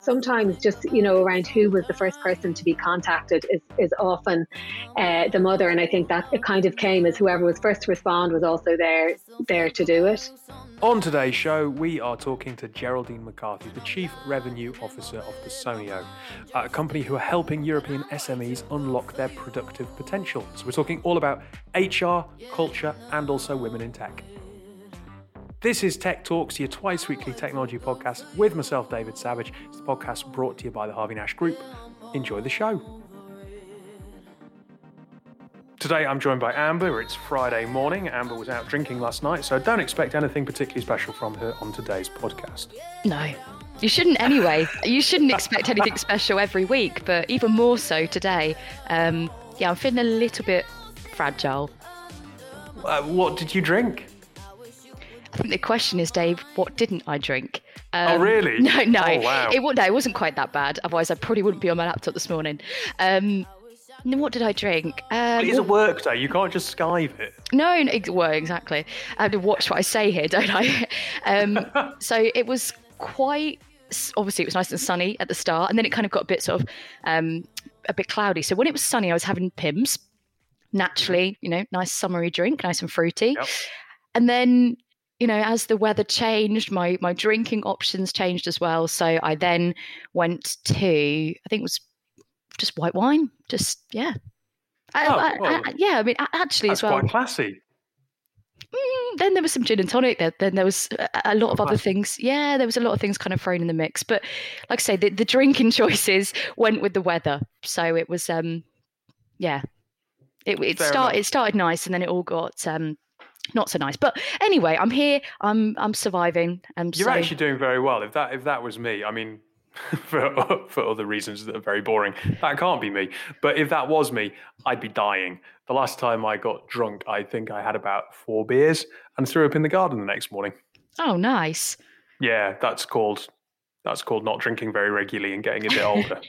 sometimes just you know around who was the first person to be contacted is, is often uh, the mother. And i think that it kind of came as whoever was first to respond was also there there to do it. On today's show we are talking to geraldine mccarthy the chief revenue officer of the Personio, a company who are helping european smes unlock their productive potential. So we're talking all about hr culture and also women in tech this is Tech Talks, your twice weekly technology podcast with myself, David Savage. It's the podcast brought to you by the Harvey Nash Group. Enjoy the show. Today I'm joined by Amber. It's Friday morning. Amber was out drinking last night, so don't expect anything particularly special from her on today's podcast. No. You shouldn't anyway. you shouldn't expect anything special every week, but even more so today. Um, yeah, I'm feeling a little bit fragile. Uh, what did you drink? I think the question is, Dave, what didn't I drink? Oh, um, oh, really? No, no. Oh, wow. It, no, it wasn't quite that bad. Otherwise, I probably wouldn't be on my laptop this morning. Um, what did I drink? Um, it's a work day. You can't just skive it. No, no well, exactly. I have to watch what I say here, don't I? Um, so it was quite. Obviously, it was nice and sunny at the start, and then it kind of got a bit sort of um, a bit cloudy. So when it was sunny, I was having Pimm's, Naturally, you know, nice summery drink, nice and fruity. Yep. And then you know, as the weather changed, my my drinking options changed as well. So I then went to I think it was just white wine. Just yeah, oh, I, well, I, yeah. I mean, actually, as well, quite classy. Mm, then there was some gin and tonic. There, then there was a, a lot of other things. Yeah, there was a lot of things kind of thrown in the mix. But like I say, the, the drinking choices went with the weather. So it was, um, yeah, it, it started. It started nice, and then it all got um, not so nice. But anyway, I'm here. I'm I'm surviving. And You're so... actually doing very well. If that if that was me, I mean, for for other reasons that are very boring, that can't be me. But if that was me, I'd be dying. The last time I got drunk, I think I had about four beers and threw up in the garden the next morning. Oh, nice. Yeah, that's called that's called not drinking very regularly and getting a bit older.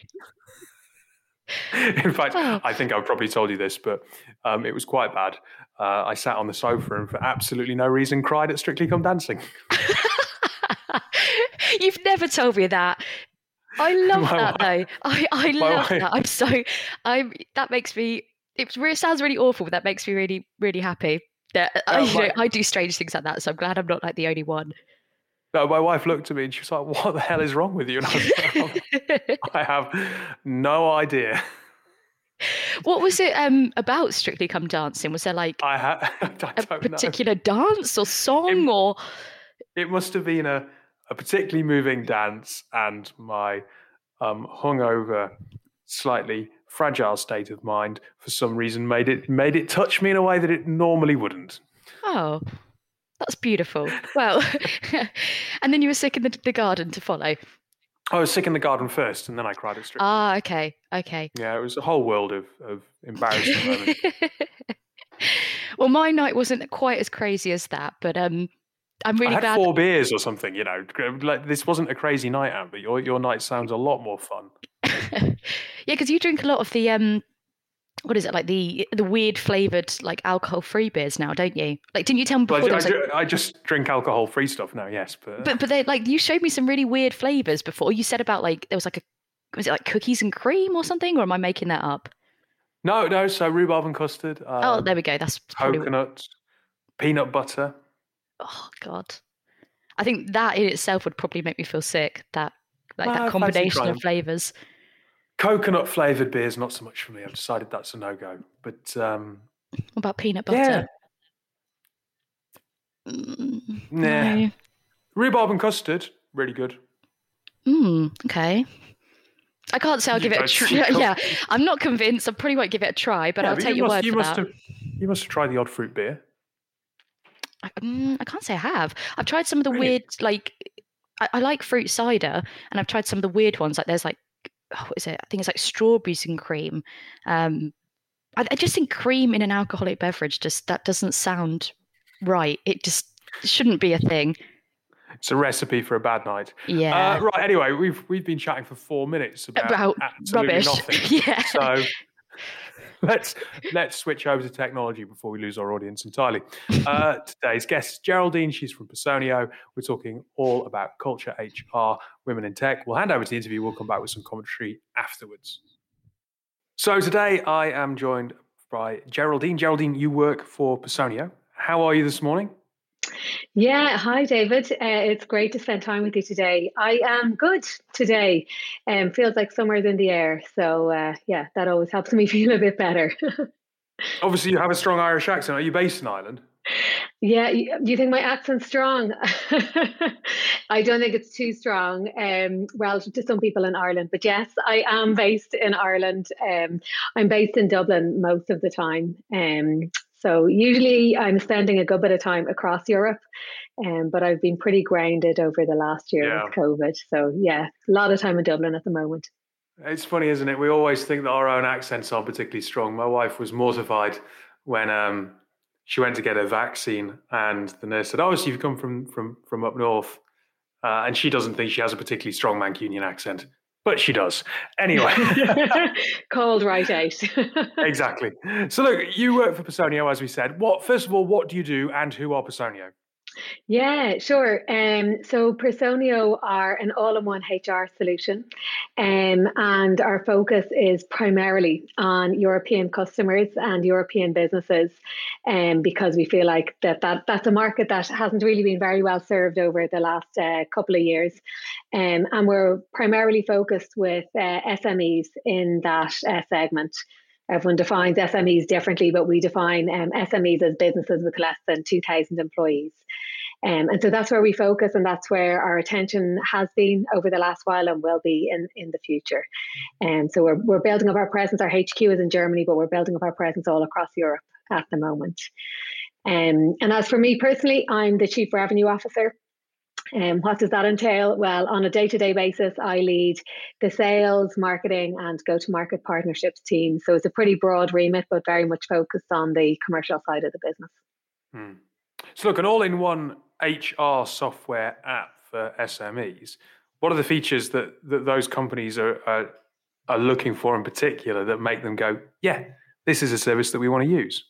In fact, oh. I think I've probably told you this, but um, it was quite bad. Uh, I sat on the sofa and for absolutely no reason cried at Strictly Come Dancing. You've never told me that. I love My that wife. though. I, I love wife. that. I'm so I'm that makes me it really, sounds really awful, but that makes me really, really happy. That oh, I, know, I do strange things like that, so I'm glad I'm not like the only one. No, my wife looked at me and she was like, "What the hell is wrong with you?" And I was like, "I have no idea." What was it um, about Strictly Come Dancing? Was there like I ha- a particular know. dance or song it, or? It must have been a, a particularly moving dance, and my um, hungover, slightly fragile state of mind for some reason made it made it touch me in a way that it normally wouldn't. Oh, that's beautiful. Well, and then you were sick in the, the garden to follow. I was sick in the garden first, and then I cried at street. Ah, okay, okay. Yeah, it was a whole world of of embarrassment. well, my night wasn't quite as crazy as that, but um, I'm really I had glad. Four beers or something, you know. Like this wasn't a crazy night out, but your your night sounds a lot more fun. yeah, because you drink a lot of the um, what is it like the the weird flavored like alcohol free beers now, don't you? Like, didn't you tell me before? Well, I, I, like, I, just drink alcohol free stuff now. Yes, but but but they like you showed me some really weird flavors before. You said about like there was like a was it like cookies and cream or something, or am I making that up? No, no. So rhubarb and custard. Um, oh, there we go. That's coconut, peanut butter. Oh God, I think that in itself would probably make me feel sick. That like that combination of flavors. Coconut flavored beers, not so much for me. I've decided that's a no go. But um, what about peanut butter? Yeah. Mm, nah. No. Rhubarb and custard, really good. Mm, okay. I can't say I'll you give it a try. yeah, I'm not convinced. I probably won't give it a try, but yeah, I'll but take you your must, word you for must that. Have, you must have tried the odd fruit beer. I, um, I can't say I have. I've tried some of the really? weird, like I, I, like fruit cider, and I've tried some of the weird ones. Like there's like oh, what is it? I think it's like strawberries and cream. Um, I, I just think cream in an alcoholic beverage just that doesn't sound right. It just shouldn't be a thing. It's a recipe for a bad night. Yeah. Uh, right. Anyway, we've we've been chatting for four minutes about, about absolutely rubbish. nothing. yeah. So let's let's switch over to technology before we lose our audience entirely. Uh, today's guest, is Geraldine, she's from Personio. We're talking all about culture, HR, women in tech. We'll hand over to the interview. We'll come back with some commentary afterwards. So today I am joined by Geraldine. Geraldine, you work for Personio. How are you this morning? Yeah, hi David. Uh, it's great to spend time with you today. I am good today. Um, feels like summer's in the air, so uh, yeah, that always helps me feel a bit better. Obviously, you have a strong Irish accent. Are you based in Ireland? Yeah, do you think my accent's strong? I don't think it's too strong um, relative to some people in Ireland, but yes, I am based in Ireland. Um, I'm based in Dublin most of the time. Um, so usually I'm spending a good bit of time across Europe, um, but I've been pretty grounded over the last year yeah. with COVID. So yeah, a lot of time in Dublin at the moment. It's funny, isn't it? We always think that our own accents are particularly strong. My wife was mortified when um, she went to get a vaccine, and the nurse said, "Oh, so you've come from from from up north," uh, and she doesn't think she has a particularly strong Mancunian accent but she does. Anyway. Called right out. exactly. So look, you work for Personio, as we said. What first of all, what do you do and who are Personio? Yeah, sure. Um, so Personio are an all-in-one HR solution, um, and our focus is primarily on European customers and European businesses, um, because we feel like that, that that's a market that hasn't really been very well served over the last uh, couple of years, um, and we're primarily focused with uh, SMEs in that uh, segment. Everyone defines SMEs differently, but we define um, SMEs as businesses with less than 2,000 employees. Um, and so that's where we focus, and that's where our attention has been over the last while and will be in, in the future. And um, so we're, we're building up our presence. Our HQ is in Germany, but we're building up our presence all across Europe at the moment. Um, and as for me personally, I'm the Chief Revenue Officer. And um, what does that entail? Well, on a day to day basis, I lead the sales, marketing, and go to market partnerships team. So it's a pretty broad remit, but very much focused on the commercial side of the business. Hmm. So, look, an all in one HR software app for SMEs. What are the features that, that those companies are, are, are looking for in particular that make them go, yeah, this is a service that we want to use?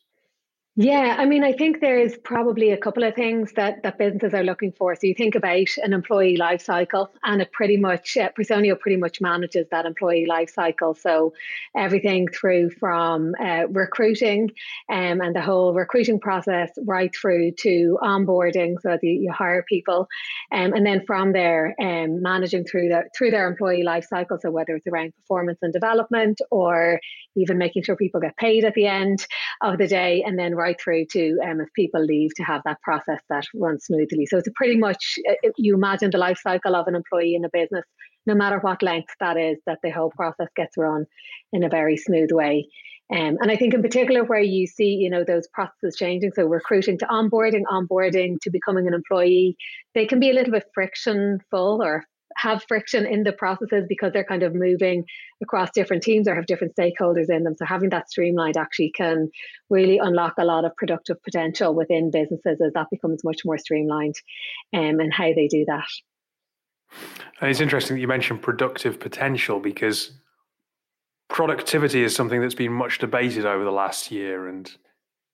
Yeah, I mean, I think there's probably a couple of things that, that businesses are looking for. So you think about an employee life cycle, and it pretty much uh, pretty much manages that employee life cycle. So everything through from uh, recruiting um, and the whole recruiting process, right through to onboarding, so that you, hire people, um, and then from there, um, managing through the through their employee life cycle. So whether it's around performance and development, or even making sure people get paid at the end of the day, and then right through to um, if people leave to have that process that runs smoothly. So it's pretty much uh, you imagine the life cycle of an employee in a business, no matter what length that is, that the whole process gets run in a very smooth way. Um, and I think in particular where you see, you know, those processes changing, so recruiting to onboarding, onboarding to becoming an employee, they can be a little bit frictionful or have friction in the processes because they're kind of moving across different teams or have different stakeholders in them. So having that streamlined actually can really unlock a lot of productive potential within businesses as that becomes much more streamlined um, and how they do that. And it's interesting that you mentioned productive potential because productivity is something that's been much debated over the last year and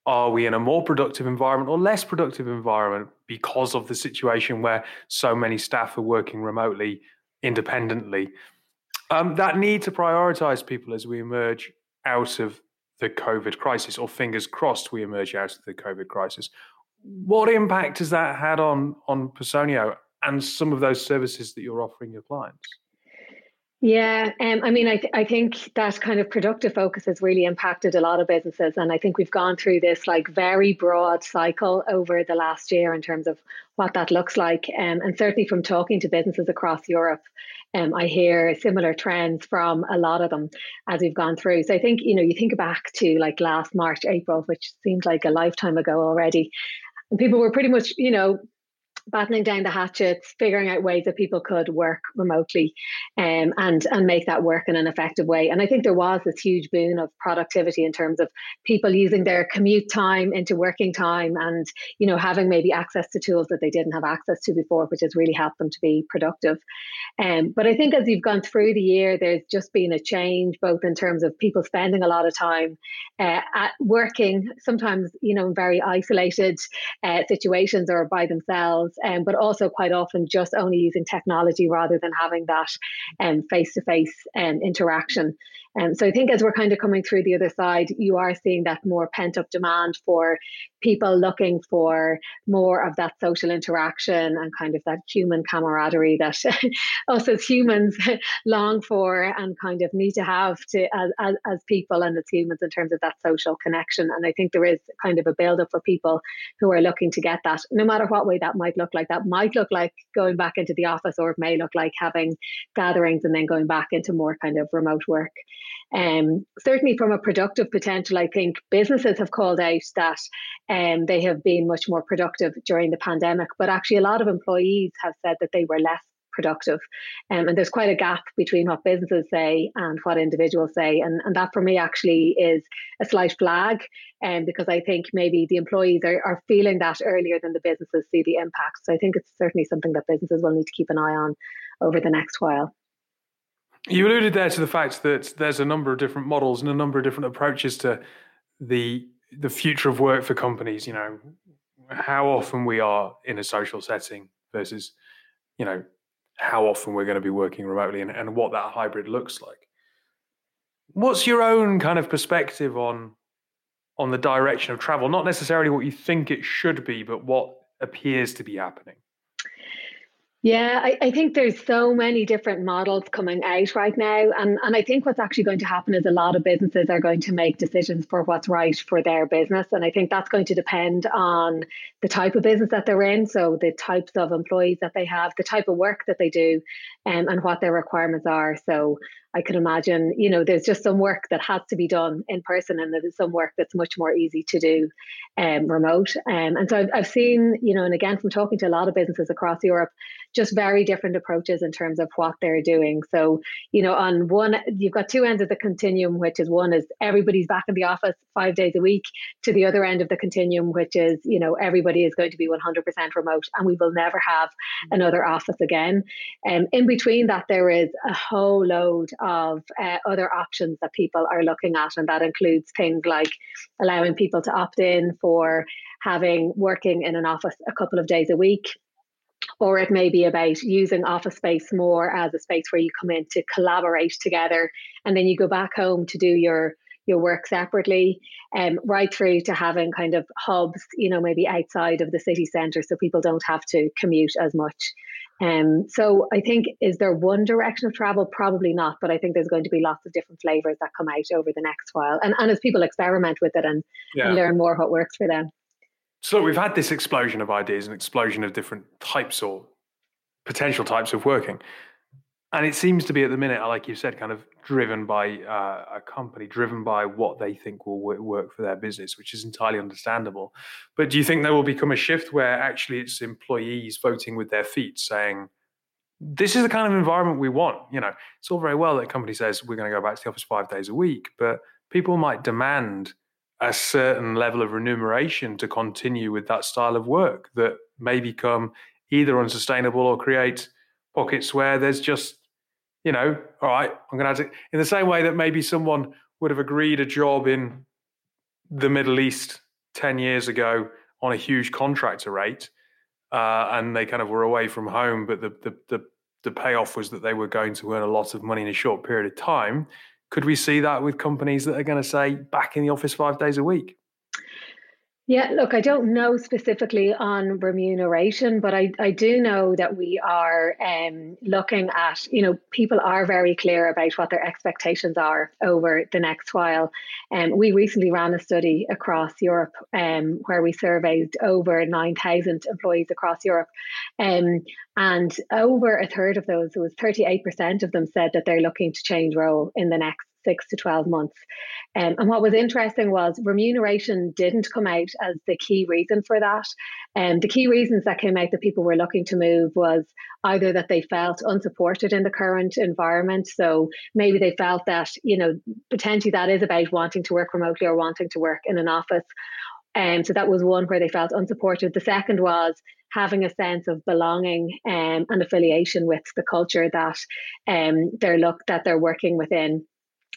are we in a more productive environment or less productive environment because of the situation where so many staff are working remotely independently? Um, that need to prioritize people as we emerge out of the covid crisis or fingers crossed we emerge out of the covid crisis. What impact has that had on on personio and some of those services that you're offering your clients yeah, um, I mean, I, th- I think that kind of productive focus has really impacted a lot of businesses. And I think we've gone through this like very broad cycle over the last year in terms of what that looks like. Um, and certainly from talking to businesses across Europe, um, I hear similar trends from a lot of them as we've gone through. So I think, you know, you think back to like last March, April, which seems like a lifetime ago already. And people were pretty much, you know, battening down the hatchets, figuring out ways that people could work remotely um, and, and make that work in an effective way. And I think there was this huge boon of productivity in terms of people using their commute time into working time and, you know, having maybe access to tools that they didn't have access to before, which has really helped them to be productive. Um, but I think as you've gone through the year, there's just been a change, both in terms of people spending a lot of time uh, at working, sometimes, you know, in very isolated uh, situations or by themselves, um, but also quite often just only using technology rather than having that face to face interaction. Um, so I think as we're kind of coming through the other side, you are seeing that more pent up demand for people looking for more of that social interaction and kind of that human camaraderie that us as humans long for and kind of need to have to as, as, as people and as humans in terms of that social connection. And I think there is kind of a build up for people who are looking to get that, no matter what way that might look like. That might look like going back into the office, or it may look like having gatherings and then going back into more kind of remote work. Um, certainly, from a productive potential, I think businesses have called out that um, they have been much more productive during the pandemic, but actually, a lot of employees have said that they were less productive. Um, and there's quite a gap between what businesses say and what individuals say. And, and that for me actually is a slight flag um, because I think maybe the employees are, are feeling that earlier than the businesses see the impact. So I think it's certainly something that businesses will need to keep an eye on over the next while. You alluded there to the fact that there's a number of different models and a number of different approaches to the the future of work for companies. You know, how often we are in a social setting versus, you know, how often we're going to be working remotely and, and what that hybrid looks like. What's your own kind of perspective on on the direction of travel? Not necessarily what you think it should be, but what appears to be happening. Yeah, I, I, think there's so many different models coming out right now. And, and I think what's actually going to happen is a lot of businesses are going to make decisions for what's right for their business. And I think that's going to depend on the type of business that they're in. So the types of employees that they have, the type of work that they do, um, and what their requirements are. So I can imagine, you know, there's just some work that has to be done in person, and there's some work that's much more easy to do um, remote. Um, and so I've, I've seen, you know, and again from talking to a lot of businesses across Europe, just very different approaches in terms of what they're doing. So, you know, on one, you've got two ends of the continuum, which is one is everybody's back in the office five days a week, to the other end of the continuum, which is, you know, everybody is going to be 100% remote, and we will never have another office again. Um, in between that, there is a whole load of uh, other options that people are looking at, and that includes things like allowing people to opt in for having working in an office a couple of days a week. Or it may be about using office space more as a space where you come in to collaborate together and then you go back home to do your your work separately, um, right through to having kind of hubs, you know, maybe outside of the city centre so people don't have to commute as much. Um, so I think is there one direction of travel? Probably not, but I think there's going to be lots of different flavors that come out over the next while, and and as people experiment with it and, yeah. and learn more what works for them. So we've had this explosion of ideas, an explosion of different types or potential types of working and it seems to be at the minute, like you said, kind of driven by uh, a company, driven by what they think will work for their business, which is entirely understandable. But do you think there will become a shift where actually it's employees voting with their feet, saying, "This is the kind of environment we want"? You know, it's all very well that a company says we're going to go back to the office five days a week, but people might demand a certain level of remuneration to continue with that style of work that may become either unsustainable or create pockets where there's just you know, all right, I'm going to have to, in the same way that maybe someone would have agreed a job in the Middle East 10 years ago on a huge contractor rate, uh, and they kind of were away from home, but the, the, the, the payoff was that they were going to earn a lot of money in a short period of time. Could we see that with companies that are going to say back in the office five days a week? Yeah, look, I don't know specifically on remuneration, but I, I do know that we are um, looking at, you know, people are very clear about what their expectations are over the next while. And um, we recently ran a study across Europe um, where we surveyed over 9,000 employees across Europe. Um, and over a third of those, it was 38% of them said that they're looking to change role in the next six to 12 months. Um, and what was interesting was remuneration didn't come out as the key reason for that. And um, the key reasons that came out that people were looking to move was either that they felt unsupported in the current environment. So maybe they felt that, you know, potentially that is about wanting to work remotely or wanting to work in an office. And um, so that was one where they felt unsupported. The second was having a sense of belonging um, and affiliation with the culture that um, they're look that they're working within.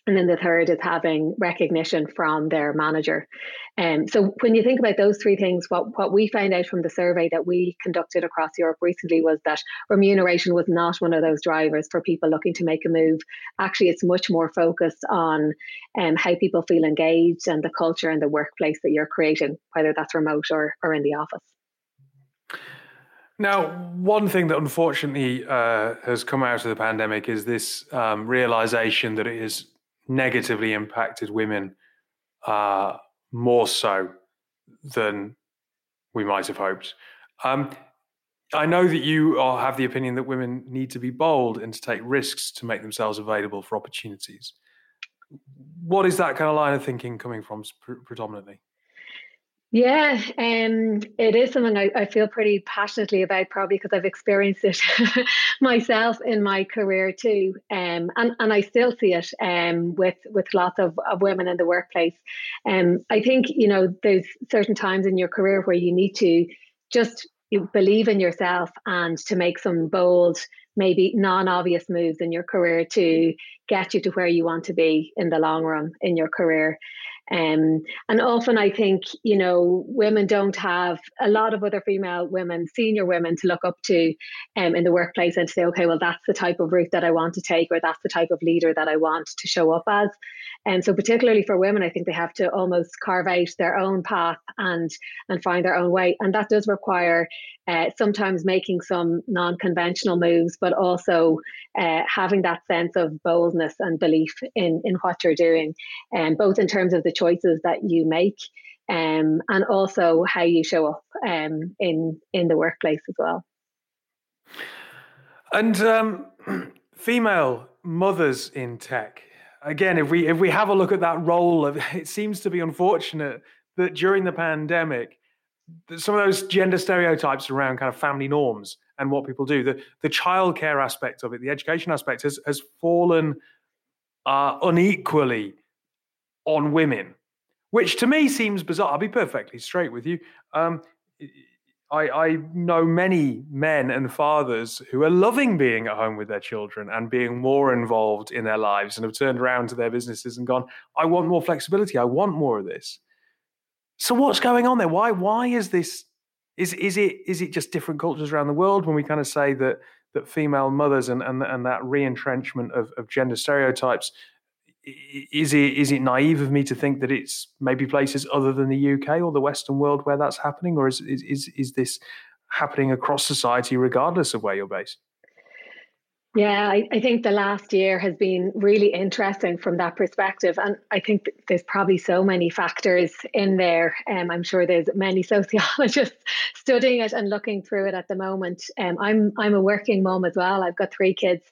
And then the third is having recognition from their manager. Um, so when you think about those three things, what, what we found out from the survey that we conducted across Europe recently was that remuneration was not one of those drivers for people looking to make a move. Actually, it's much more focused on um, how people feel engaged and the culture and the workplace that you're creating, whether that's remote or, or in the office. Now, one thing that unfortunately uh, has come out of the pandemic is this um, realization that it has negatively impacted women uh, more so than we might have hoped. Um, I know that you are, have the opinion that women need to be bold and to take risks to make themselves available for opportunities. What is that kind of line of thinking coming from predominantly? Yeah, um, it is something I, I feel pretty passionately about, probably because I've experienced it myself in my career too, um, and and I still see it um, with with lots of, of women in the workplace. Um, I think you know there's certain times in your career where you need to just believe in yourself and to make some bold, maybe non-obvious moves in your career to get you to where you want to be in the long run in your career. Um, and often I think, you know, women don't have a lot of other female women, senior women to look up to um, in the workplace and to say, okay, well, that's the type of route that I want to take, or that's the type of leader that I want to show up as. And so, particularly for women, I think they have to almost carve out their own path and and find their own way, and that does require uh, sometimes making some non-conventional moves, but also uh, having that sense of boldness and belief in in what you're doing, and um, both in terms of the choices that you make, um, and also how you show up um, in in the workplace as well. And um, female mothers in tech again, if we if we have a look at that role of, it seems to be unfortunate that during the pandemic, some of those gender stereotypes around kind of family norms and what people do, the the childcare aspect of it, the education aspect has has fallen uh, unequally on women, which to me seems bizarre. I'll be perfectly straight with you. Um, I, I know many men and fathers who are loving being at home with their children and being more involved in their lives and have turned around to their businesses and gone, I want more flexibility. I want more of this. So what's going on there? Why why is this is is it is it just different cultures around the world when we kind of say that that female mothers and and, and that re-entrenchment of, of gender stereotypes is it is it naive of me to think that it's maybe places other than the UK or the Western world where that's happening, or is is is this happening across society regardless of where you're based? Yeah, I, I, think the last year has been really interesting from that perspective. And I think there's probably so many factors in there. Um, I'm sure there's many sociologists studying it and looking through it at the moment. Um, I'm I'm a working mom as well. I've got three kids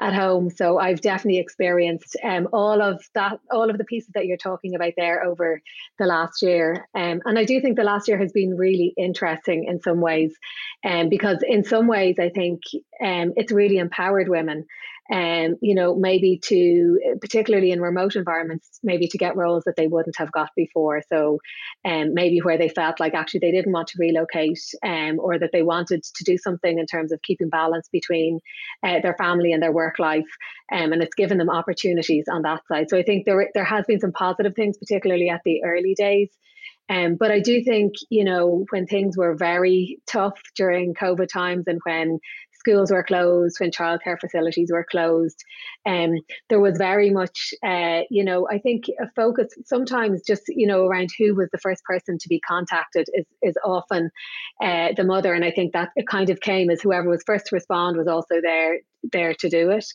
at home. So I've definitely experienced um, all of that, all of the pieces that you're talking about there over the last year. Um, and I do think the last year has been really interesting in some ways. Um, because in some ways I think um, it's really empowered women um, you know maybe to particularly in remote environments maybe to get roles that they wouldn't have got before. So um, maybe where they felt like actually they didn't want to relocate um, or that they wanted to do something in terms of keeping balance between uh, their family and their work life um, and it's given them opportunities on that side. So i think there there has been some positive things particularly at the early days. Um, but I do think, you know, when things were very tough during COVID times and when schools were closed, when childcare facilities were closed. Um, there was very much, uh, you know, I think a focus sometimes just, you know, around who was the first person to be contacted is, is often uh, the mother. And I think that it kind of came as whoever was first to respond was also there there to do it.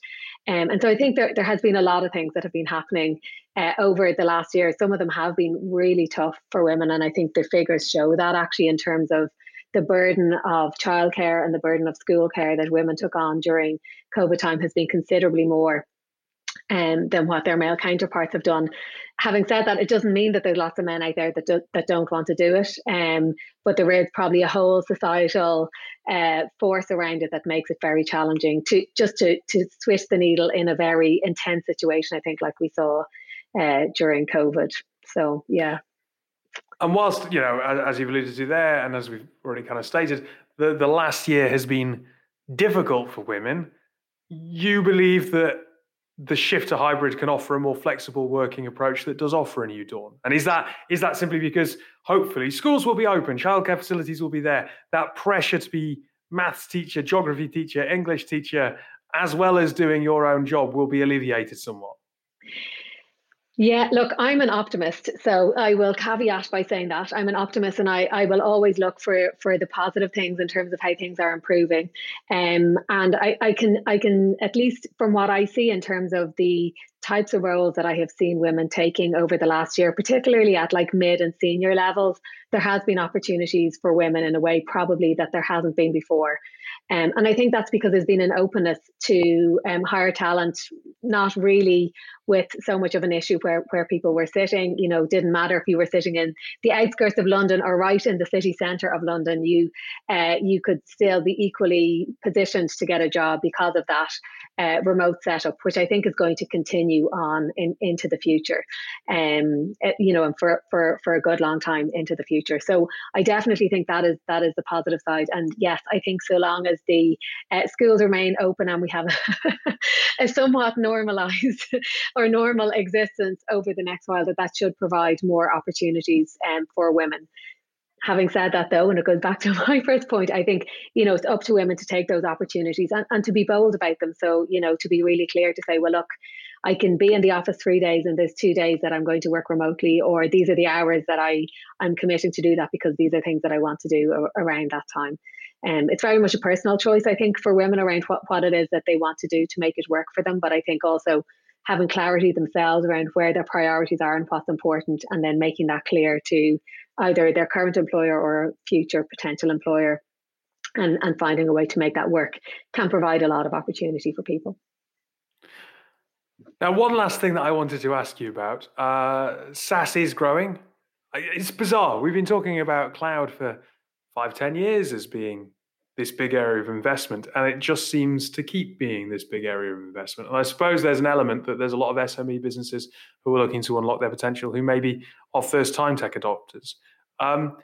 Um, and so I think there, there has been a lot of things that have been happening uh, over the last year. Some of them have been really tough for women. And I think the figures show that actually in terms of the burden of childcare and the burden of school care that women took on during COVID time has been considerably more. um, than what their male counterparts have done. Having said that, it doesn't mean that there's lots of men out there that do, that don't want to do it. Um, but there is probably a whole societal uh, force around it that makes it very challenging to just to to switch the needle in a very intense situation. I think, like we saw uh, during COVID. So yeah. And whilst you know, as you've alluded to there, and as we've already kind of stated, the the last year has been difficult for women. You believe that the shift to hybrid can offer a more flexible working approach that does offer a new dawn. And is that is that simply because hopefully schools will be open, childcare facilities will be there, that pressure to be maths teacher, geography teacher, English teacher, as well as doing your own job will be alleviated somewhat? Yeah, look, I'm an optimist. So I will caveat by saying that I'm an optimist and I, I will always look for for the positive things in terms of how things are improving. Um, and I, I can I can at least from what I see in terms of the types of roles that I have seen women taking over the last year, particularly at like mid and senior levels, there has been opportunities for women in a way probably that there hasn't been before. Um, and I think that's because there's been an openness to um, hire talent, not really with so much of an issue where, where people were sitting. You know, didn't matter if you were sitting in the outskirts of London or right in the city centre of London, you uh, you could still be equally positioned to get a job because of that uh, remote setup, which I think is going to continue on in, into the future, um, eh, you know, and for, for for a good long time into the future. So I definitely think that is that is the positive side. And yes, I think so long as the uh, schools remain open and we have a somewhat normalised or normal existence over the next while, that that should provide more opportunities um, for women. Having said that though and it goes back to my first point i think you know it's up to women to take those opportunities and, and to be bold about them. So you know to be really clear to say well look i can be in the office three days and there's two days that i'm going to work remotely or these are the hours that i i'm committing to do that because these are things that i want to do around that time um, it's very much a personal choice i think for women around what, what it is that they want to do to make it work for them but i think also having clarity themselves around where their priorities are and what's important, and then making that clear to either their current employer or future potential employer, and, and finding a way to make that work can provide a lot of opportunity for people. Now, one last thing that I wanted to ask you about uh, SaaS is growing. It's bizarre. We've been talking about cloud for five, ten years as being this big area of investment, and it just seems to keep being this big area of investment. And I suppose there's an element that there's a lot of SME businesses who are looking to unlock their potential, who maybe are first-time tech adopters. Um,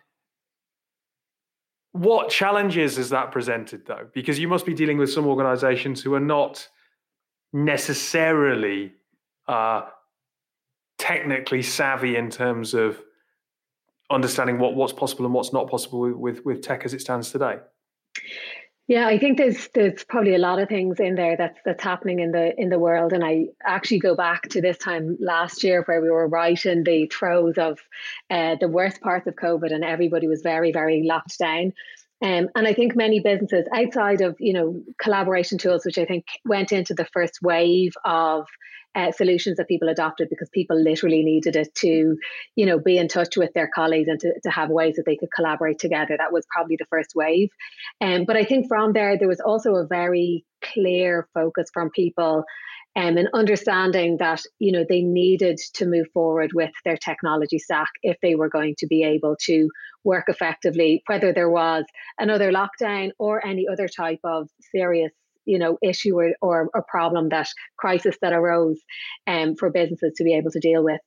what challenges has that presented, though? Because you must be dealing with some organisations who are not necessarily uh, technically savvy in terms of understanding what, what's possible and what's not possible with, with, tech as it stands today. Yeah, I think there's there's probably a lot of things in there that's that's happening in the in the world, and I actually go back to this time last year where we were right in the throes of uh, the worst parts of COVID, and everybody was very very locked down. Um, and I think many businesses outside of you know collaboration tools, which I think went into the first wave of uh, solutions that people adopted because people literally needed it to, you know, be in touch with their colleagues and to, to have ways that they could collaborate together. That was probably the first wave. Um, but I think from there, there was also a very clear focus from people um, and understanding that you know they needed to move forward with their technology stack if they were going to be able to work effectively, whether there was another lockdown or any other type of serious you know issue or, or a problem that crisis that arose um, for businesses to be able to deal with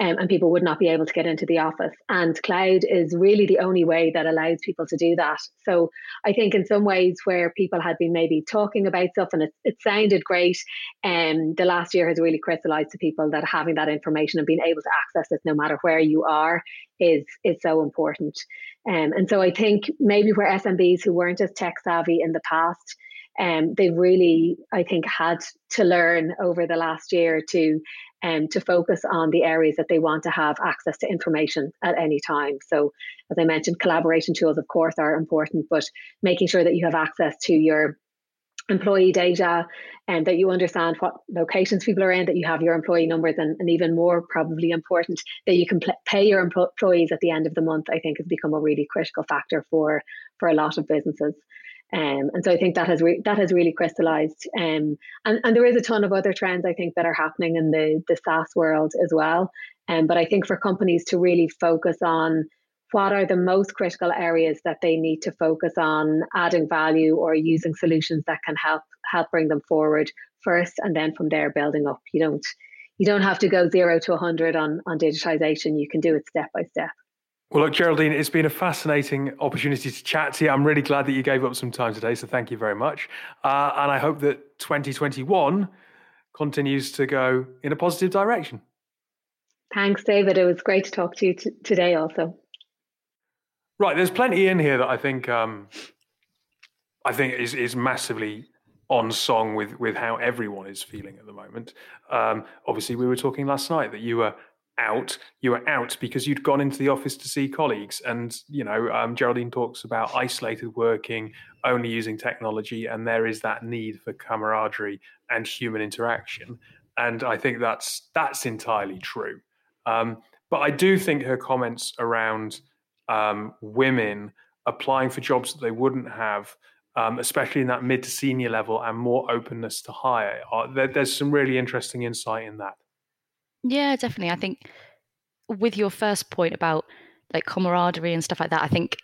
um, and people would not be able to get into the office. And cloud is really the only way that allows people to do that. So i think in some ways where people had been maybe talking about stuff and it, it sounded great um, the last year has really crystallized to people that having that information and being able to access it no matter where you are is is so important. Um, and so i think maybe where smbs who weren't as tech savvy in the past um, they've really, I think, had to learn over the last year to um, to focus on the areas that they want to have access to information at any time. So, as I mentioned, collaboration tools, of course, are important, but making sure that you have access to your employee data and that you understand what locations people are in, that you have your employee numbers, and, and even more probably important, that you can pl- pay your employees at the end of the month, I think has become a really critical factor for for a lot of businesses. Um, and so I think that has re- that has really crystallized. Um, and, and there is a ton of other trends I think that are happening in the, the SaaS world as well. Um, but I think for companies to really focus on what are the most critical areas that they need to focus on adding value or using solutions that can help help bring them forward first and then from there building up you don't you don't have to go zero to 100 on on digitization you can do it step by step well, look, Geraldine, it's been a fascinating opportunity to chat to you. I'm really glad that you gave up some time today, so thank you very much. Uh, and I hope that 2021 continues to go in a positive direction. Thanks, David. It was great to talk to you t- today, also. Right, there's plenty in here that I think um, I think is is massively on song with with how everyone is feeling at the moment. Um, obviously, we were talking last night that you were out. You were out because you'd gone into the office to see colleagues, and you know um, Geraldine talks about isolated working, only using technology, and there is that need for camaraderie and human interaction. And I think that's that's entirely true. Um, but I do think her comments around um, women applying for jobs that they wouldn't have, um, especially in that mid to senior level, and more openness to hire. Uh, there, there's some really interesting insight in that. Yeah, definitely. I think with your first point about like camaraderie and stuff like that, I think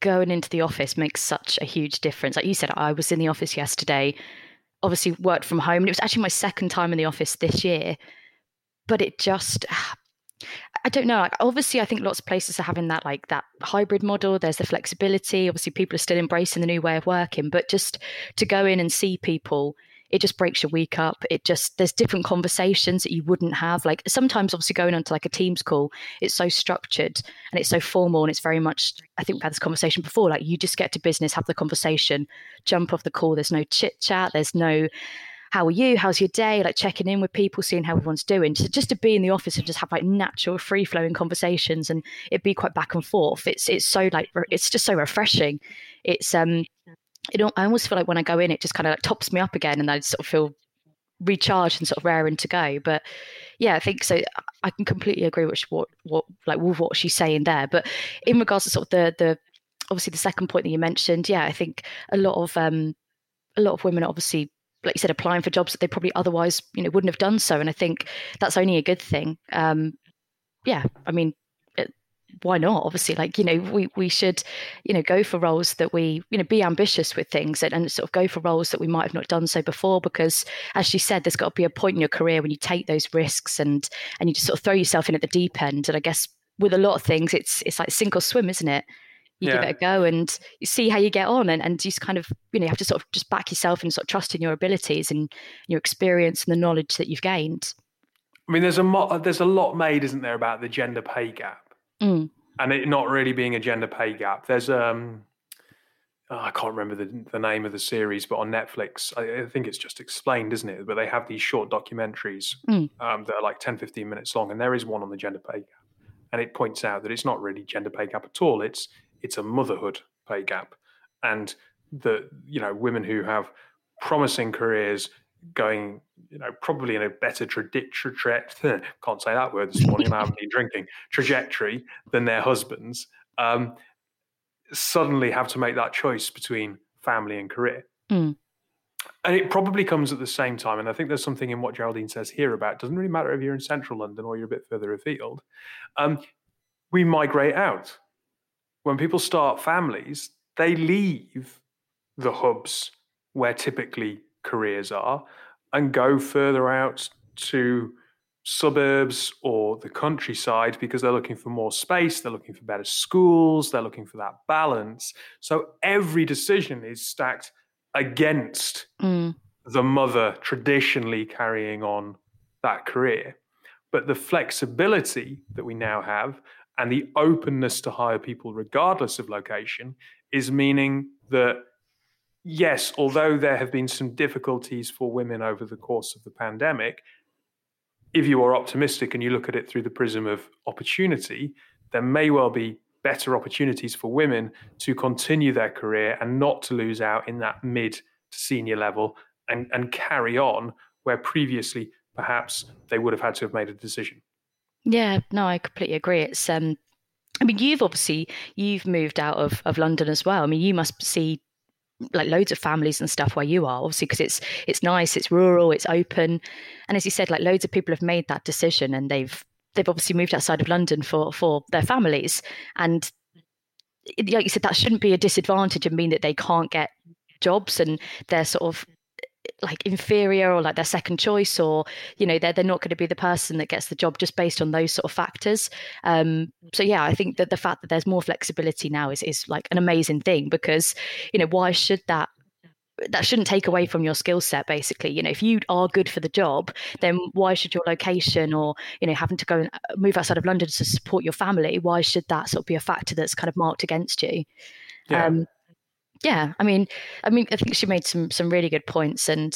going into the office makes such a huge difference. Like you said, I was in the office yesterday, obviously worked from home, and it was actually my second time in the office this year. But it just ah, I don't know. Like, obviously, I think lots of places are having that like that hybrid model. There's the flexibility. Obviously, people are still embracing the new way of working. But just to go in and see people, it just breaks your week up. It just there's different conversations that you wouldn't have. Like sometimes, obviously, going onto like a Teams call, it's so structured and it's so formal, and it's very much. I think we've had this conversation before. Like you just get to business, have the conversation, jump off the call. There's no chit chat. There's no how are you? How's your day? Like checking in with people, seeing how everyone's doing. So just to be in the office and just have like natural, free flowing conversations and it'd be quite back and forth. It's it's so like it's just so refreshing. It's um, it, I almost feel like when I go in, it just kind of like tops me up again, and I sort of feel recharged and sort of raring to go. But yeah, I think so. I can completely agree with what what like with what she's saying there. But in regards to sort of the the obviously the second point that you mentioned, yeah, I think a lot of um a lot of women obviously like you said, applying for jobs that they probably otherwise, you know, wouldn't have done so. And I think that's only a good thing. Um, yeah, I mean, why not? Obviously, like you know, we we should, you know, go for roles that we, you know, be ambitious with things and, and sort of go for roles that we might have not done so before. Because, as she said, there's got to be a point in your career when you take those risks and and you just sort of throw yourself in at the deep end. And I guess with a lot of things, it's it's like sink or swim, isn't it? you yeah. give it a go and you see how you get on and, and you just kind of you know you have to sort of just back yourself and sort of trust in your abilities and your experience and the knowledge that you've gained i mean there's a mo- there's a lot made isn't there about the gender pay gap mm. and it not really being a gender pay gap there's um oh, I can't remember the, the name of the series, but on Netflix, I, I, think it's just explained, isn't it? But they have these short documentaries mm. um, that are like 10, 15 minutes long, and there is one on the gender pay gap. And it points out that it's not really gender pay gap at all. It's it's a motherhood pay gap, and the you know women who have promising careers going you know probably in a better trajectory can't say that word this morning i haven't been drinking trajectory than their husbands um, suddenly have to make that choice between family and career mm. and it probably comes at the same time and i think there's something in what geraldine says here about it doesn't really matter if you're in central london or you're a bit further afield um, we migrate out when people start families, they leave the hubs where typically careers are and go further out to suburbs or the countryside because they're looking for more space, they're looking for better schools, they're looking for that balance. So every decision is stacked against mm. the mother traditionally carrying on that career. But the flexibility that we now have and the openness to hire people regardless of location is meaning that yes although there have been some difficulties for women over the course of the pandemic if you are optimistic and you look at it through the prism of opportunity there may well be better opportunities for women to continue their career and not to lose out in that mid to senior level and, and carry on where previously perhaps they would have had to have made a decision yeah, no, I completely agree. It's um I mean you've obviously you've moved out of, of London as well. I mean you must see like loads of families and stuff where you are obviously because it's it's nice it's rural it's open. And as you said like loads of people have made that decision and they've they've obviously moved outside of london for for their families. And like you said that shouldn't be a disadvantage and mean that they can't get jobs and they're sort of like inferior or like their second choice or you know they're, they're not going to be the person that gets the job just based on those sort of factors. Um, so yeah i think that the fact that there's more flexibility now is, is like an amazing thing because you know why should that that shouldn't take away from your skill set basically? You know if you are good for the job then why should your location or you know having to go and uh, move outside of london to support your family why should that sort of be a factor that's kind of marked against you? Yeah. um, yeah, I mean, I mean, I think she made some some really good points, and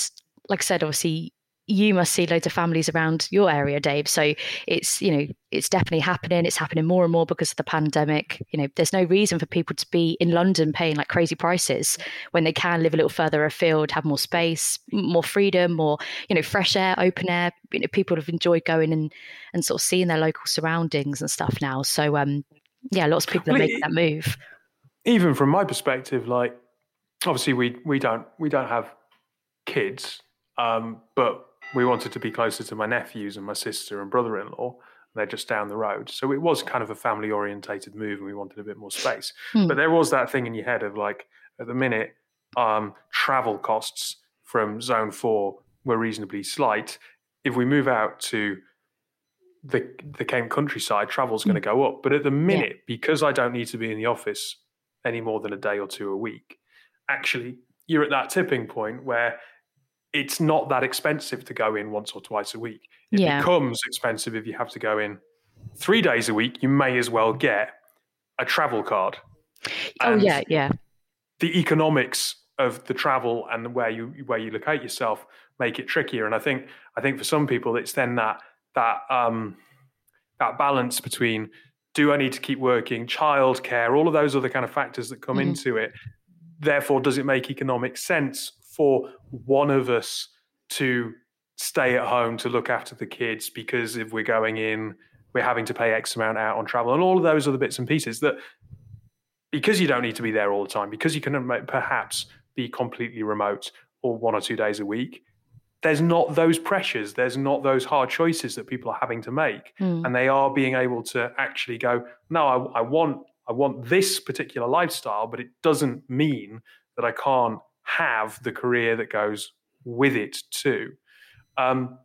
like I said, obviously you must see loads of families around your area, Dave. So it's you know it's definitely happening. It's happening more and more because of the pandemic. You know, there's no reason for people to be in London paying like crazy prices when they can live a little further afield, have more space, more freedom, more you know fresh air, open air. You know, people have enjoyed going and and sort of seeing their local surroundings and stuff now. So um, yeah, lots of people are making that move even from my perspective, like obviously we we don't we don't have kids, um, but we wanted to be closer to my nephews and my sister and brother-in-law. They're just down the road, so it was kind of a family-orientated move, and we wanted a bit more space. Hmm. But there was that thing in your head of like, at the minute, um, travel costs from Zone Four were reasonably slight. If we move out to the the Kent countryside, travel's going to go up. But at the minute, yeah. because I don't need to be in the office any more than a day or two a week, actually you're at that tipping point where it's not that expensive to go in once or twice a week. It yeah. becomes expensive if you have to go in three days a week. You may as well get a travel card. Oh yeah, yeah. The economics of the travel and where you where you locate yourself make it trickier. And I think I think for some people it's then that that um, that balance between do I need to keep working, childcare, all of those other kind of factors that come mm-hmm. into it. Therefore, does it make economic sense for one of us to stay at home to look after the kids? Because if we're going in, we're having to pay X amount out on travel and all of those other bits and pieces that because you don't need to be there all the time, because you can perhaps be completely remote or one or two days a week, there's not those pressures, there's not those hard choices that people are having to make, mm. and they are being able to actually go, no, I, I, want I want this particular lifestyle, but it doesn't mean that I can't have the career that goes with it too. Um,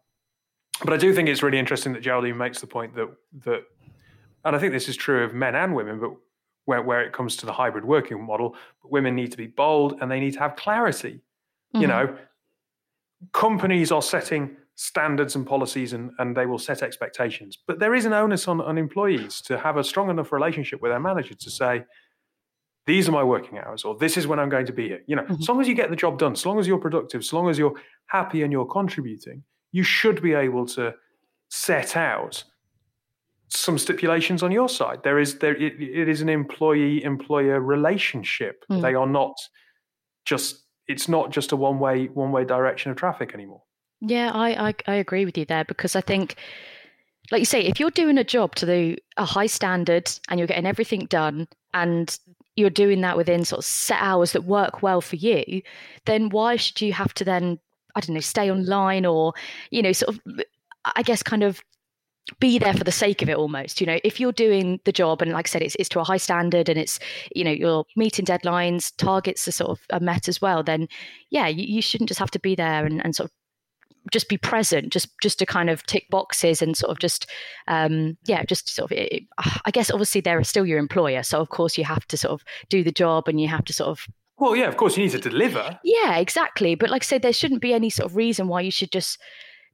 but I do think it's really interesting that Geraldine makes the point that that, and I think this is true of men and women, but where, where it comes to the hybrid working model, women need to be bold and they need to have clarity. Mm-hmm. You know, companies are setting standards and policies and, and they will set expectations. But there is an onus on, on employees to have a strong enough relationship with their manager to say, these are my working hours, or this is when I'm going to be here. You know, mm-hmm. as long as you get the job done, as long as you're productive, as long as you're happy and you're contributing, you should be able to set out some stipulations on your side. There is there it, it is an employee employer relationship. Mm. They are not just it's not just a one way one way direction of traffic anymore. Yeah, I, I, I agree with you there because I think, like you say, if you're doing a job to the a high standard and you're getting everything done and you're doing that within sort of set hours that work well for you, then why should you have to then I don't know stay online or you know sort of I guess kind of be there for the sake of it almost you know? If you're doing the job and like i said it's, it's to a high standard and it's you know you're meeting deadlines targets are sort of are met as well then yeah you, you shouldn't just have to be there and, and sort of just be present just just to kind of tick boxes and sort of just um yeah just sort of it, i guess obviously they're still your employer so of course you have to sort of do the job and you have to sort of well yeah of course you need to deliver. Yeah exactly but like i said there shouldn't be any sort of reason why you should just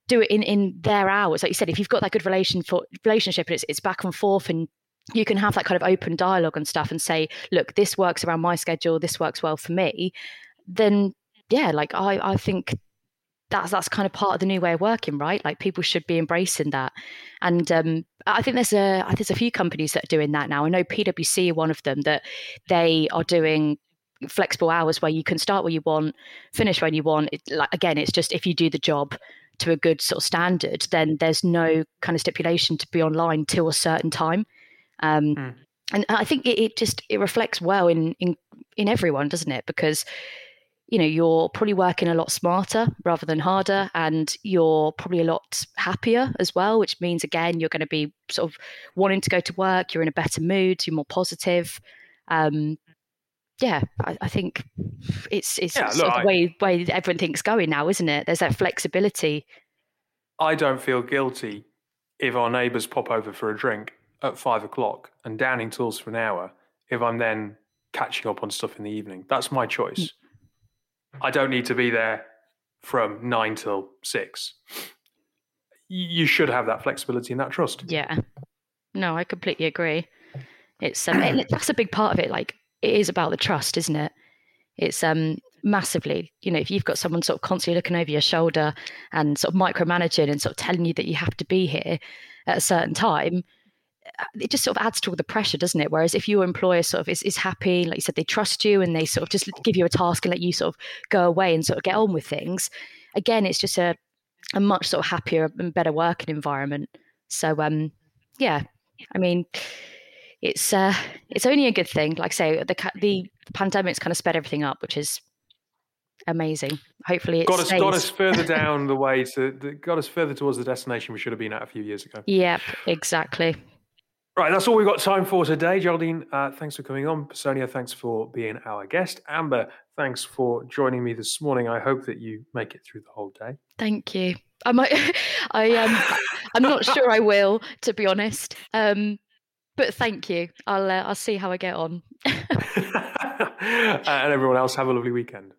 do it in in their hours. Like you said if you've got that good relation for relationship and it's, it's back and forth and you can have that kind of open dialogue and stuff and say look this works around my schedule. This works well for me. Then yeah like i i think that's that's kind of part of the new way of working right? Like people should be embracing that. And um, i think there's a there's a few companies that are doing that now. I know pwc are one of them that they are doing flexible hours where you can start where you want finish when you want. It, like again it's just if you do the job to a good sort of standard, then there's no kind of stipulation to be online till a certain time. Um, mm. And I think it, it, just it reflects well in in in everyone, doesn't it? Because you know you're probably working a lot smarter rather than harder and you're probably a lot happier as well which means again you're going to be sort of wanting to go to work you're in a better mood you're more positive um, yeah I, I, think it's it's yeah, sort look, of the way way everything's going now isn't it there's that flexibility i don't feel guilty if our neighbours pop over for a drink at five o'clock and downing tools for an hour if i'm then catching up on stuff in the evening that's my choice. I don't need to be there from nine till six. You should have that flexibility and that trust. Yeah. No, I completely agree. It's um, it, that's a big part of it. Like it is about the trust, isn't it? It's um massively. You know, if you've got someone sort of constantly looking over your shoulder and sort of micromanaging and sort of telling you that you have to be here at a certain time, it just sort of adds to all the pressure, doesn't it? Whereas if your employer sort of is, is happy, like you said, they trust you and they sort of just give you a task and let you sort of go away and sort of get on with things. Again, it's just a, a much sort of happier and better working environment. So, um, yeah, I mean, it's uh, it's only a good thing. Like I say, the the pandemic's kind of sped everything up, which is amazing. Hopefully, it got us got us further down the way to got us further towards the destination we should have been at a few years ago. Yep, exactly. Right, that's all we've got time for today. Geraldine, uh, thanks for coming on. Sonia, thanks for being our guest. Amber, thanks for joining me this morning. I hope that you make it through the whole day. Thank you. I might, I um, I'm not sure I will, to be honest. Um, but thank you. I'll uh, I'll see how I get on. and everyone else, have a lovely weekend.